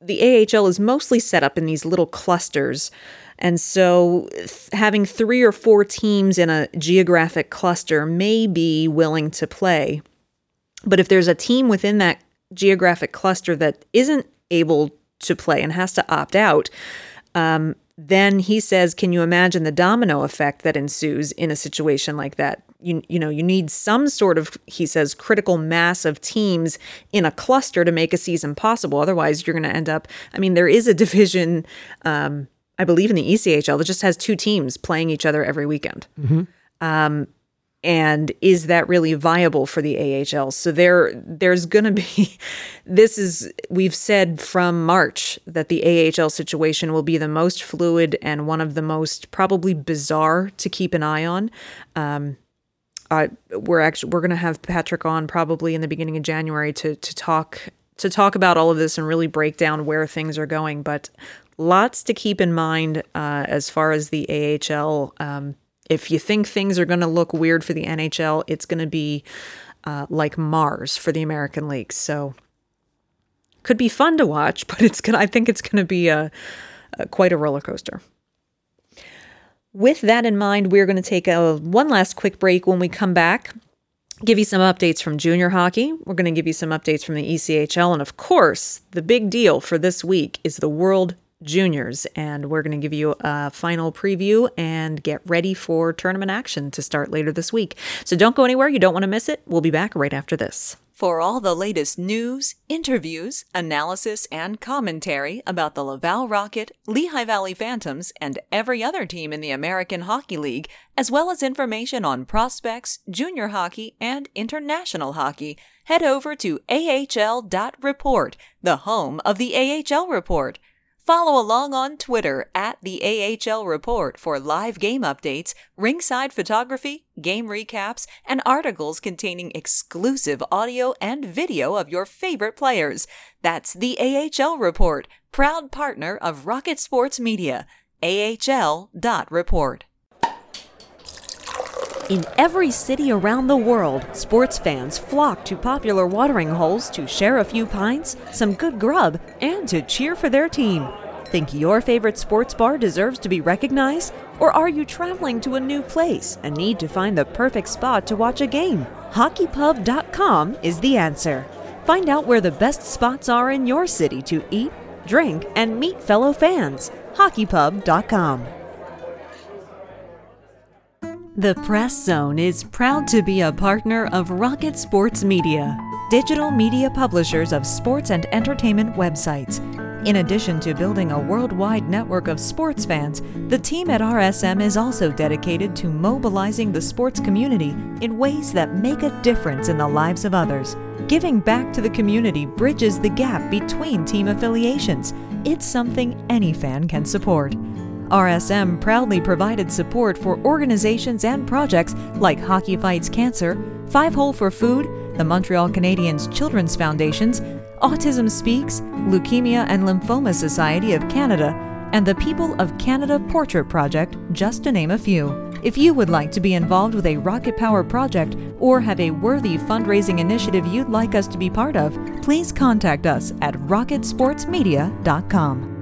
the AHL is mostly set up in these little clusters. And so having three or four teams in a geographic cluster may be willing to play but if there's a team within that geographic cluster that isn't able to play and has to opt out, um, then he says, Can you imagine the domino effect that ensues in a situation like that? you you know you need some sort of he says critical mass of teams in a cluster to make a season possible otherwise you're going to end up i mean there is a division um, i believe in the echl that just has two teams playing each other every weekend mm-hmm. um, and is that really viable for the AHL? So there there's going to be this is we've said from March that the AHL situation will be the most fluid and one of the most probably bizarre to keep an eye on. Um, uh, we're actually we're going to have Patrick on probably in the beginning of January to to talk to talk about all of this and really break down where things are going. But lots to keep in mind uh, as far as the AHL. Um, if you think things are going to look weird for the NHL, it's going to be uh, like Mars for the American League. So could be fun to watch, but it's gonna. I think it's going to be a, a quite a roller coaster. With that in mind, we're going to take a one last quick break when we come back. Give you some updates from junior hockey. We're going to give you some updates from the ECHL. And of course, the big deal for this week is the World Juniors. And we're going to give you a final preview and get ready for tournament action to start later this week. So don't go anywhere. You don't want to miss it. We'll be back right after this. For all the latest news, interviews, analysis, and commentary about the Laval Rocket, Lehigh Valley Phantoms, and every other team in the American Hockey League, as well as information on prospects, junior hockey, and international hockey, head over to ahl.report, the home of the AHL Report. Follow along on Twitter at the AHL Report for live game updates, ringside photography, game recaps, and articles containing exclusive audio and video of your favorite players. That's the AHL Report, proud partner of Rocket Sports Media. AHL.report. In every city around the world, sports fans flock to popular watering holes to share a few pints, some good grub, and to cheer for their team. Think your favorite sports bar deserves to be recognized? Or are you traveling to a new place and need to find the perfect spot to watch a game? HockeyPub.com is the answer. Find out where the best spots are in your city to eat, drink, and meet fellow fans. HockeyPub.com. The Press Zone is proud to be a partner of Rocket Sports Media, digital media publishers of sports and entertainment websites. In addition to building a worldwide network of sports fans, the team at RSM is also dedicated to mobilizing the sports community in ways that make a difference in the lives of others. Giving back to the community bridges the gap between team affiliations. It's something any fan can support. RSM proudly provided support for organizations and projects like Hockey Fights Cancer, Five Hole for Food, the Montreal Canadiens Children's Foundations, Autism Speaks, Leukemia and Lymphoma Society of Canada, and the People of Canada Portrait Project, just to name a few. If you would like to be involved with a Rocket Power project or have a worthy fundraising initiative you'd like us to be part of, please contact us at rocketsportsmedia.com.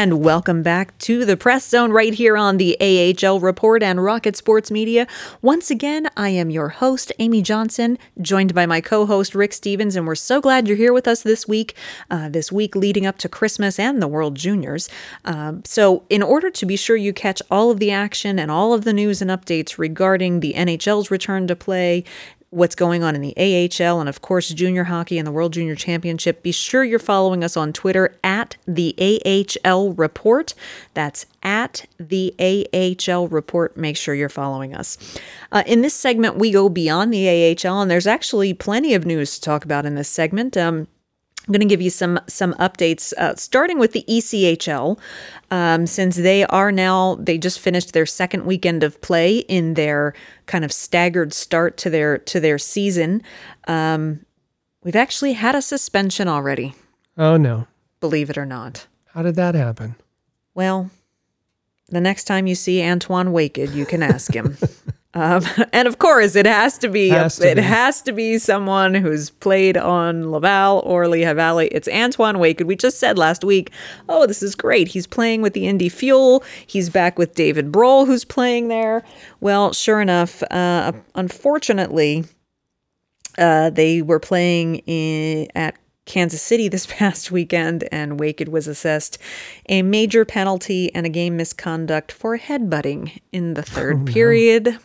And welcome back to the press zone right here on the AHL Report and Rocket Sports Media. Once again, I am your host, Amy Johnson, joined by my co host, Rick Stevens, and we're so glad you're here with us this week, uh, this week leading up to Christmas and the World Juniors. Um, so, in order to be sure you catch all of the action and all of the news and updates regarding the NHL's return to play, what's going on in the AHL and, of course, junior hockey and the World Junior Championship, be sure you're following us on Twitter at the AHL Report. That's at the AHL Report. Make sure you're following us. Uh, in this segment, we go beyond the AHL, and there's actually plenty of news to talk about in this segment. Um, I'm going to give you some some updates, uh, starting with the ECHL, um, since they are now they just finished their second weekend of play in their kind of staggered start to their to their season. Um, we've actually had a suspension already. Oh no! Believe it or not. How did that happen? Well, the next time you see Antoine Waked, you can ask him. Um, and of course, it has to be has a, to it be. has to be someone who's played on Laval or Lehigh Valley. It's Antoine Waked. We just said last week, oh, this is great. He's playing with the Indy Fuel. He's back with David Brohl, who's playing there. Well, sure enough, uh, unfortunately, uh, they were playing in, at Kansas City this past weekend, and Waked was assessed a major penalty and a game misconduct for headbutting in the third oh, period. No.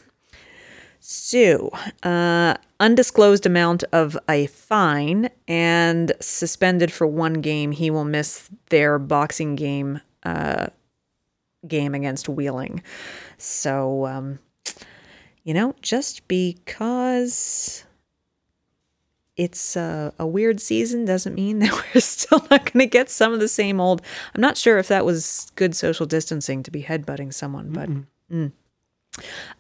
So, uh, undisclosed amount of a fine and suspended for one game. He will miss their boxing game uh, game against Wheeling. So, um, you know, just because it's a, a, weird season doesn't mean that we're still not going to get some of the same old. I'm not sure if that was good social distancing to be headbutting someone, but. Mm.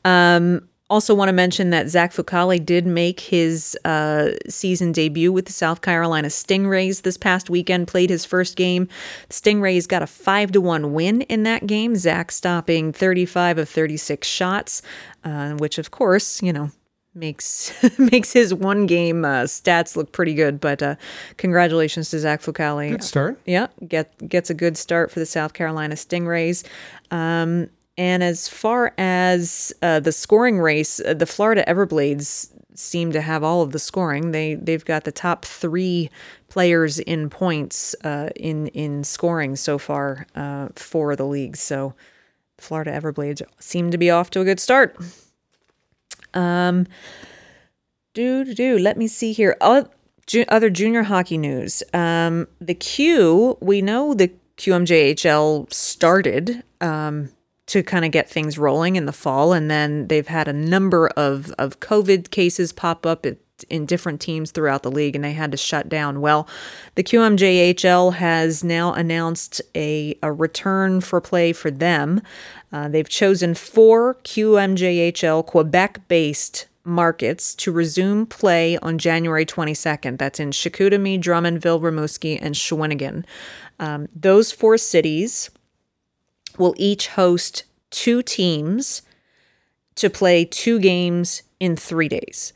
Um, also, want to mention that Zach Fucale did make his uh, season debut with the South Carolina Stingrays this past weekend. Played his first game. Stingrays got a five to one win in that game. Zach stopping 35 of 36 shots, uh, which of course, you know, makes makes his one game uh, stats look pretty good. But uh, congratulations to Zach Fucale. Good start. Yeah, get gets a good start for the South Carolina Stingrays. Um, and as far as uh, the scoring race, uh, the Florida Everblades seem to have all of the scoring. They they've got the top three players in points uh, in in scoring so far uh, for the league. So Florida Everblades seem to be off to a good start. Um, do do do. Let me see here. Other junior hockey news. Um, the Q. We know the QMJHL started. Um, to kind of get things rolling in the fall. And then they've had a number of, of COVID cases pop up at, in different teams throughout the league, and they had to shut down. Well, the QMJHL has now announced a, a return for play for them. Uh, they've chosen four QMJHL Quebec based markets to resume play on January 22nd. That's in Chicoutimi, Drummondville, Rimouski, and Shawinigan. Um, those four cities will each host two teams to play two games in three days.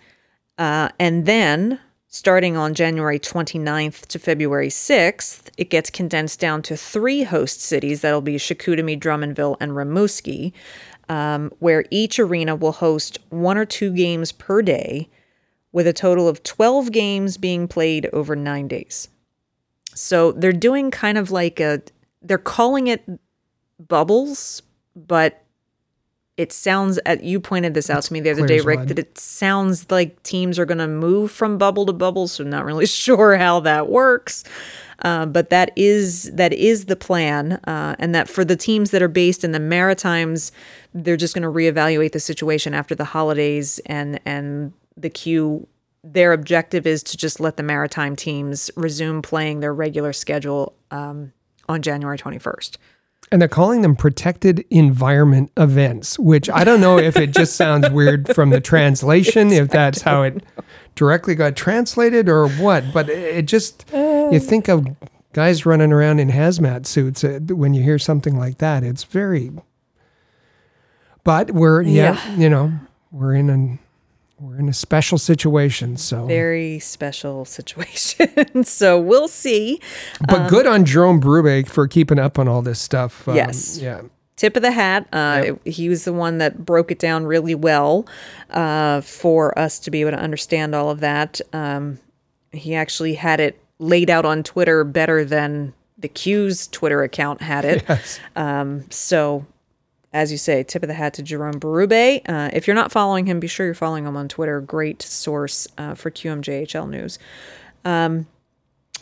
Uh, and then, starting on January 29th to February 6th, it gets condensed down to three host cities that'll be Chicoutimi, Drummondville, and Rimouski, um, where each arena will host one or two games per day, with a total of 12 games being played over nine days. So they're doing kind of like a, they're calling it bubbles, but it sounds at you pointed this out to me the other day, Rick, that it sounds like teams are going to move from bubble to bubble. So I'm not really sure how that works. Uh, but that is that is the plan, uh, and that for the teams that are based in the Maritimes, they're just going to reevaluate the situation after the holidays, and and the Q. Their objective is to just let the maritime teams resume playing their regular schedule um, on January 21st. And they're calling them protected environment events, which I don't know if it just sounds weird from the translation, if that's how it directly got translated or what. But it just, you think of guys running around in hazmat suits uh, when you hear something like that. It's very, but we're, yeah, yeah. you know, we're in an, we're in a special situation. So very special situation. so we'll see. But um, good on Jerome Berube for keeping up on all this stuff. Um, yes. Yeah. Tip of the hat. Uh, yep. He was the one that broke it down really well uh, for us to be able to understand all of that. Um, he actually had it laid out on Twitter better than the Q's Twitter account had it. Yes. Um, so as you say, tip of the hat to Jerome Berube. Uh, if you're not following him, be sure you're following him on Twitter. Great source uh, for QMJHL news. Um,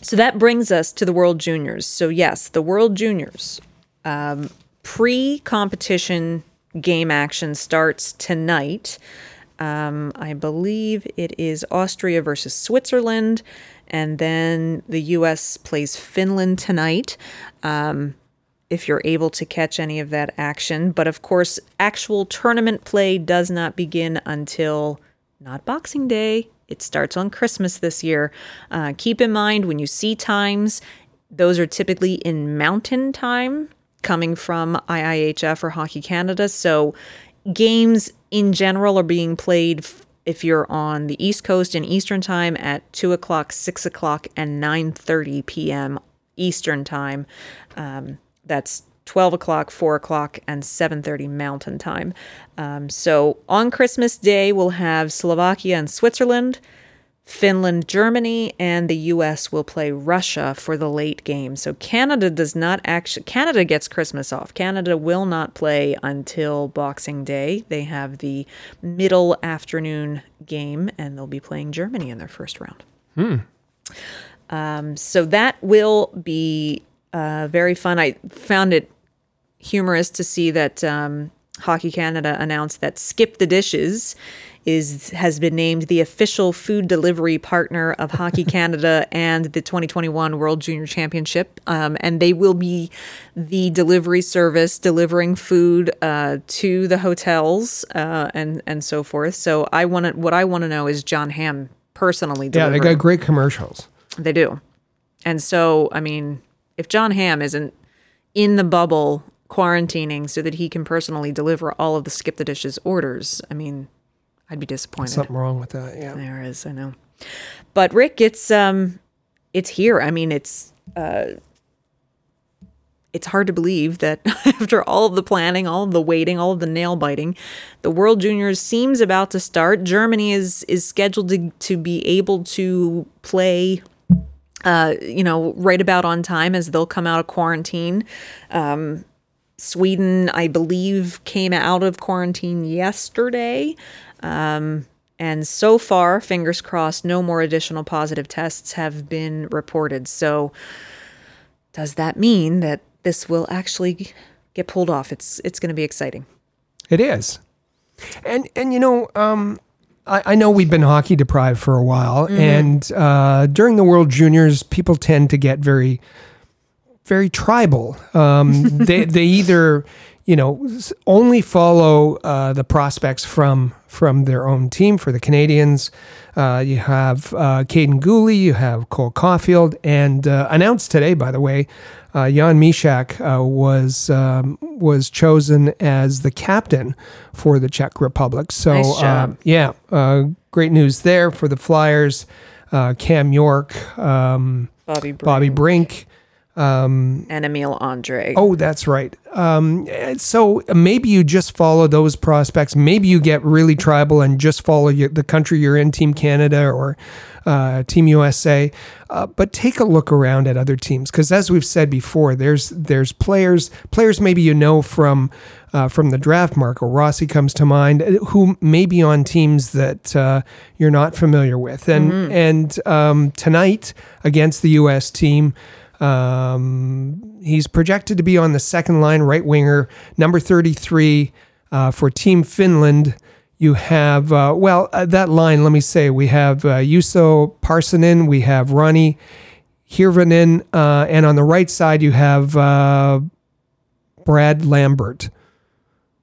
so that brings us to the World Juniors. So, yes, the World Juniors um, pre competition game action starts tonight. Um, I believe it is Austria versus Switzerland, and then the U.S. plays Finland tonight. Um, if you're able to catch any of that action. But of course, actual tournament play does not begin until not Boxing Day. It starts on Christmas this year. Uh, keep in mind when you see times, those are typically in mountain time coming from IIHF or Hockey Canada. So games in general are being played if you're on the East Coast in Eastern Time at two o'clock, six o'clock, and nine thirty p.m. Eastern Time. Um, that's 12 o'clock, 4 o'clock, and 7.30 Mountain Time. Um, so on Christmas Day, we'll have Slovakia and Switzerland, Finland, Germany, and the US will play Russia for the late game. So Canada does not actually, Canada gets Christmas off. Canada will not play until Boxing Day. They have the middle afternoon game, and they'll be playing Germany in their first round. Hmm. Um, so that will be uh, very fun. I found it humorous to see that um, Hockey Canada announced that Skip the Dishes is has been named the official food delivery partner of Hockey Canada and the 2021 World Junior Championship, um, and they will be the delivery service delivering food uh, to the hotels uh, and and so forth. So I want to what I want to know is Jon Hamm personally. Delivering. Yeah, they got great commercials. They do, and so I mean, if Jon Hamm isn't in the bubble quarantining so that he can personally deliver all of the skip the dishes orders, I mean I'd be disappointed. Something wrong with that, yeah. There is, I know. But Rick, it's um it's here. I mean, it's uh it's hard to believe that after all of the planning, all of the waiting, all of the nail biting, the World Juniors seems about to start. Germany is is scheduled to, to be able to play uh, you know, right about on time as they'll come out of quarantine. Um, Sweden, I believe, came out of quarantine yesterday. Um, and so far, fingers crossed, no more additional positive tests have been reported. So, does that mean that this will actually get pulled off? It's it's going to be exciting. It is, and and you know, um, I, I, know we've been hockey deprived for a while, mm-hmm. and uh, during the World Juniors, people tend to get very, very tribal. Um, they they either you know, only follow uh, the prospects from from their own team for the Canadiens. Uh, you have uh, Kaiden Guhle, you have Cole Caufield, and uh, announced today, by the way, uh, Jan Mysak uh, was um, was chosen as the captain for the Czech Republic. So, nice um, yeah, great news there for the Flyers. Cam York, um, Bobby Brink. Bobby Brink um, and Emil Andrae. Oh, that's right. Um, so maybe you just follow those prospects. Maybe you get really tribal and just follow your, the country you're in, Team Canada or uh, Team USA. Uh, but take a look around at other teams because, as we've said before, there's there's players players maybe you know from uh, from the draft. Marco Rossi comes to mind, uh, who may be on teams that uh, you're not familiar with. And mm-hmm. and um, tonight against the U.S. team. Um, he's projected to be on the second line right winger, number 33 uh, for Team Finland. You have, uh, well, uh, that line, let me say, we have uh, Juuso Parssinen, we have Roni Hirvonen, uh, and on the right side, you have uh, Brad Lambert.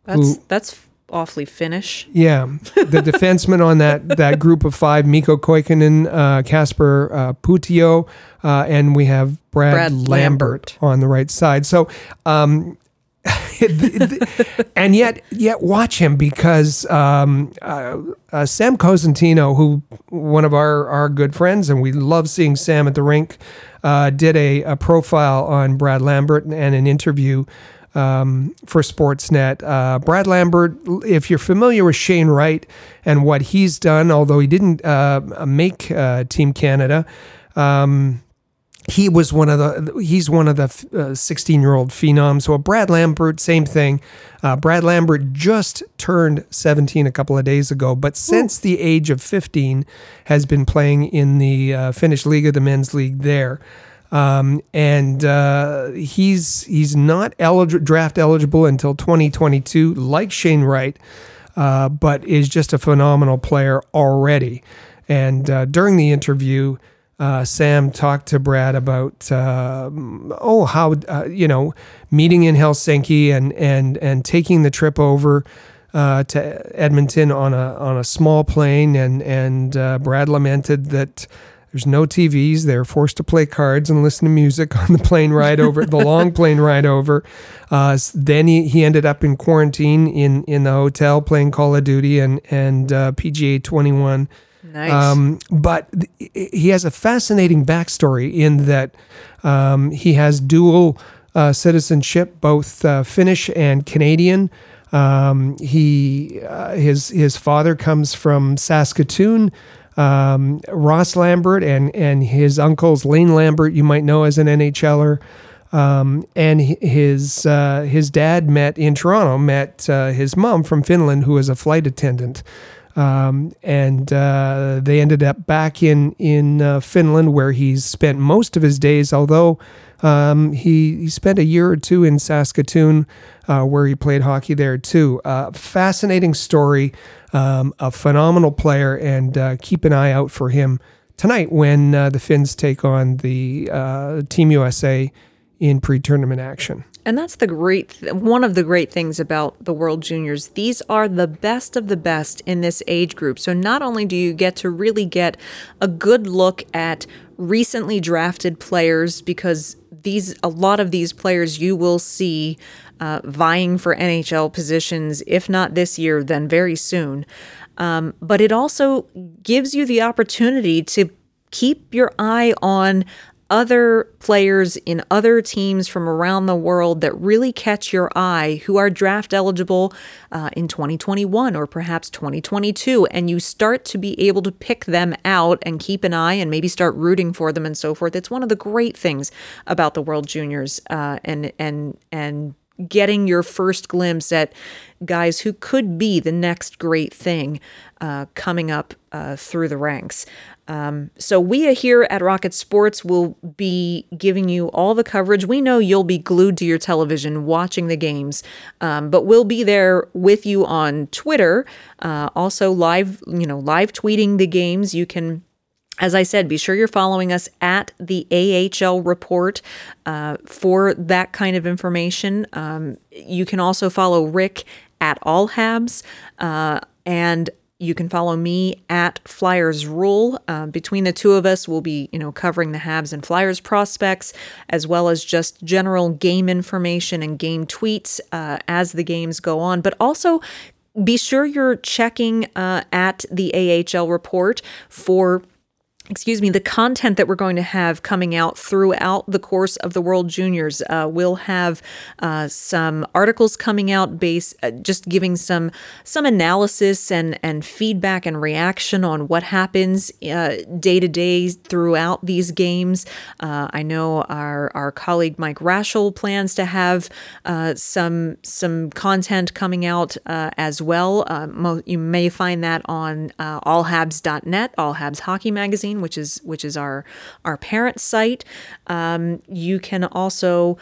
That's, who, that's awfully Finnish. Yeah, the defenseman on that that group of five: Mikko Kokkonen, uh, Kasper uh, uh, and we have Brad, Brad Lambert, Lambert, on the right side. So. Um, and yet, yet watch him because um, uh, uh, Sam Cosentino, who one of our our good friends, and we love seeing Sam at the rink, uh, did a, a profile on Brad Lambert and an interview um, for Sportsnet. Uh, Brad Lambert, if you're familiar with Shane Wright and what he's done, although he didn't uh, make uh, Team Canada, um, he was one of the he's one of the 16 uh, year old phenoms. So Brad Lambert, same thing. Uh, Brad Lambert just turned 17 a couple of days ago, but since Ooh. the age of 15 has been playing in the uh, Finnish League, the men's league there. Um, and uh, he's he's not elig- draft eligible until 2022, like Shane Wright, uh, but is just a phenomenal player already. And uh, during the interview, uh, Sam talked to Brad about um, oh how uh, you know meeting in Helsinki and and and taking the trip over. Uh, to Edmonton on a on a small plane, and and Brad lamented that There's no TVs. They're forced to play cards and listen to music on the plane ride over, the long plane ride over. Uh, then he, he ended up in quarantine in, in the hotel playing Call of Duty and, and uh, PGA 21. Nice. Um, but th- he has a fascinating backstory in that um, he has dual uh, citizenship, both uh, Finnish and Canadian. Um, he uh, his his father comes from Saskatoon um, Ross Lambert and and his uncles Lane Lambert, you might know as an NHLer. Um, and his uh, his dad met in Toronto, met uh, his mom from Finland, who was a flight attendant, um, and uh, they ended up back in in uh, Finland, where he's spent most of his days. Although um, he he spent a year or two in Saskatoon, uh, where he played hockey there too. Uh, fascinating story um, a phenomenal player, and uh, keep an eye out for him tonight when uh, the Finns take on the Team USA in pre-tournament action. And that's the great one of the great things about the World Juniors. These are the best of the best in this age group. So not only do you get to really get a good look at recently drafted players because these a lot of these players you will see uh, vying for NHL positions, if not this year, then very soon. Um, but it also gives you the opportunity to keep your eye on other players in other teams from around the world that really catch your eye who are draft eligible uh, in 2021 or perhaps 2022 and you start to be able to pick them out and keep an eye and maybe start rooting for them and so forth it's one of the great things about the world juniors uh, and and and getting your first glimpse at guys who could be the next great thing uh, coming up uh, through the ranks. Um, so we are here at Rocket Sports will be giving you all the coverage. We know you'll be glued to your television watching the games, um, but we'll be there with you on Twitter, uh, also live, you know, live tweeting the games. You can as I said, be sure you're following us at the AHL report uh, for that kind of information. Um, you can also follow Rick at All Habs, uh, and you can follow me at Flyers Rule. Uh, between the two of us, we'll be, you know, covering the Habs and Flyers prospects, as well as just general game information and game tweets uh, as the games go on. But also, be sure you're checking uh, at the AHL report for excuse me, the content that we're going to have coming out throughout the course of the World Juniors. Uh, we'll have uh, some articles coming out, based uh, just giving some some analysis and and feedback and reaction on what happens day to day throughout these games. Uh, I know our our colleague Mike Rashel plans to have uh, some some content coming out uh, as well. Mo- you may find that on allhabs.net, All Habs Hockey Magazine which is which is our our parent site. Um, you can also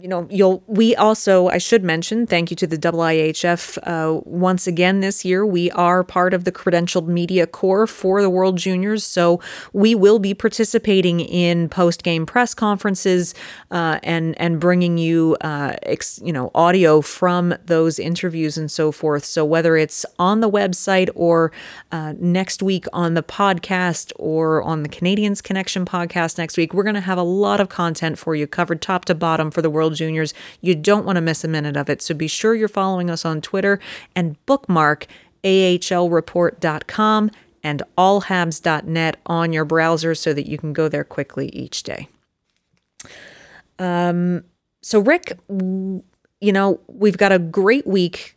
you know, you'll. We also, I should mention, thank you to the IIHF uh, once again this year. We are part of the credentialed media corps for the World Juniors, so we will be participating in post game press conferences uh, and and bringing you, uh, ex, you know, audio from those interviews and so forth. So whether it's on the website or uh, next week on the podcast or on the Canadiens Connection podcast next week, we're going to have a lot of content for you covered top to bottom for the World World Juniors. You don't want to miss a minute of it. So be sure you're following us on Twitter and bookmark ahlreport.com and allhabs.net on your browser so that you can go there quickly each day. Um, so, Rick, you know, we've got a great week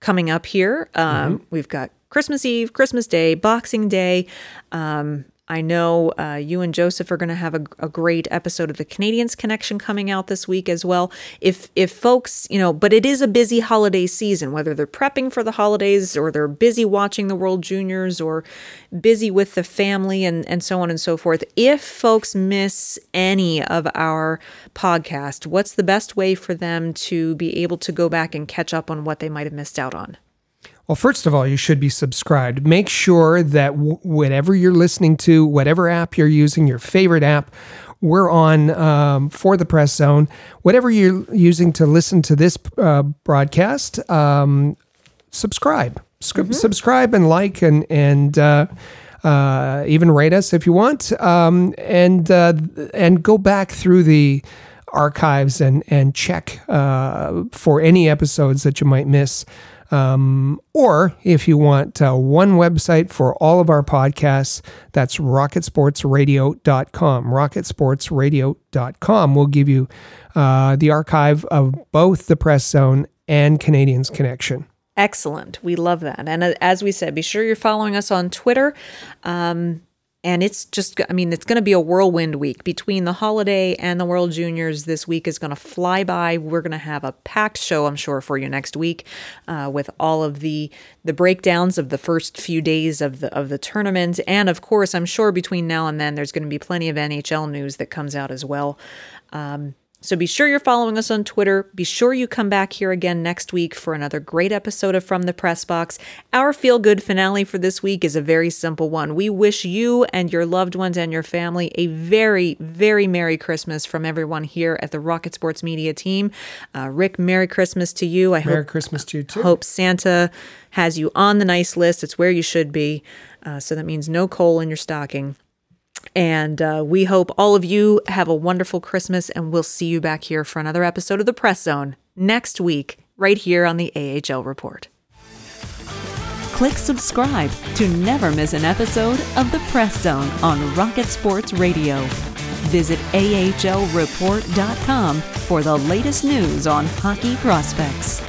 coming up here. Um, mm-hmm. We've got Christmas Eve, Christmas Day, Boxing Day. Um, I know uh, you and Joseph are going to have a, a, great episode of the Canadiens Connection coming out this week as well. If if folks, you know, but it is a busy holiday season, whether they're prepping for the holidays or they're busy watching the World Juniors or busy with the family and and so on and so forth. If folks miss any of our podcast, what's the best way for them to be able to go back and catch up on what they might have missed out on? Well, first of all, you should be subscribed. Make sure that w- whatever you're listening to, whatever app you're using, your favorite app, we're on um, for the press zone. Whatever you're using to listen to this uh, broadcast, um, subscribe, mm-hmm. subscribe and like and and. Uh, Uh, even rate us if you want, um, and uh, and go back through the archives and and check uh, for any episodes that you might miss. Um, or if you want uh, one website for all of our podcasts, that's rocketsportsradio.com. Rocketsportsradio.com will give you uh, the archive of both the Press Zone and Canadiens Connection. Excellent. We love that. And uh, as we said, be sure you're following us on Twitter. Um, and it's just, I mean, it's going to be a whirlwind week between the holiday and the World Juniors. This week is going to fly by. We're going to have a packed show, I'm sure, for you next week, uh, with all of the the breakdowns of the first few days of the of the tournament, and of course, I'm sure between now and then, there's going to be plenty of NHL news that comes out as well. Um, so be sure you're following us on Twitter. Be sure you come back here again next week for another great episode of From the Press Box. Our feel good finale for this week is a very simple one. We wish you and your loved ones and your family a very, very Merry Christmas from everyone here at the Rocket Sports Media team. Uh, Rick, Merry Christmas to you. I Merry hope, Christmas to you too. Hope Santa has you on the nice list. It's where you should be. Uh, so that means no coal in your stocking. And uh, we hope all of you have a wonderful Christmas, and we'll see you back here for another episode of the Press Zone next week, right here on the AHL Report. Click subscribe to never miss an episode of the Press Zone on Rocket Sports Radio. Visit ahlreport.com for the latest news on hockey prospects.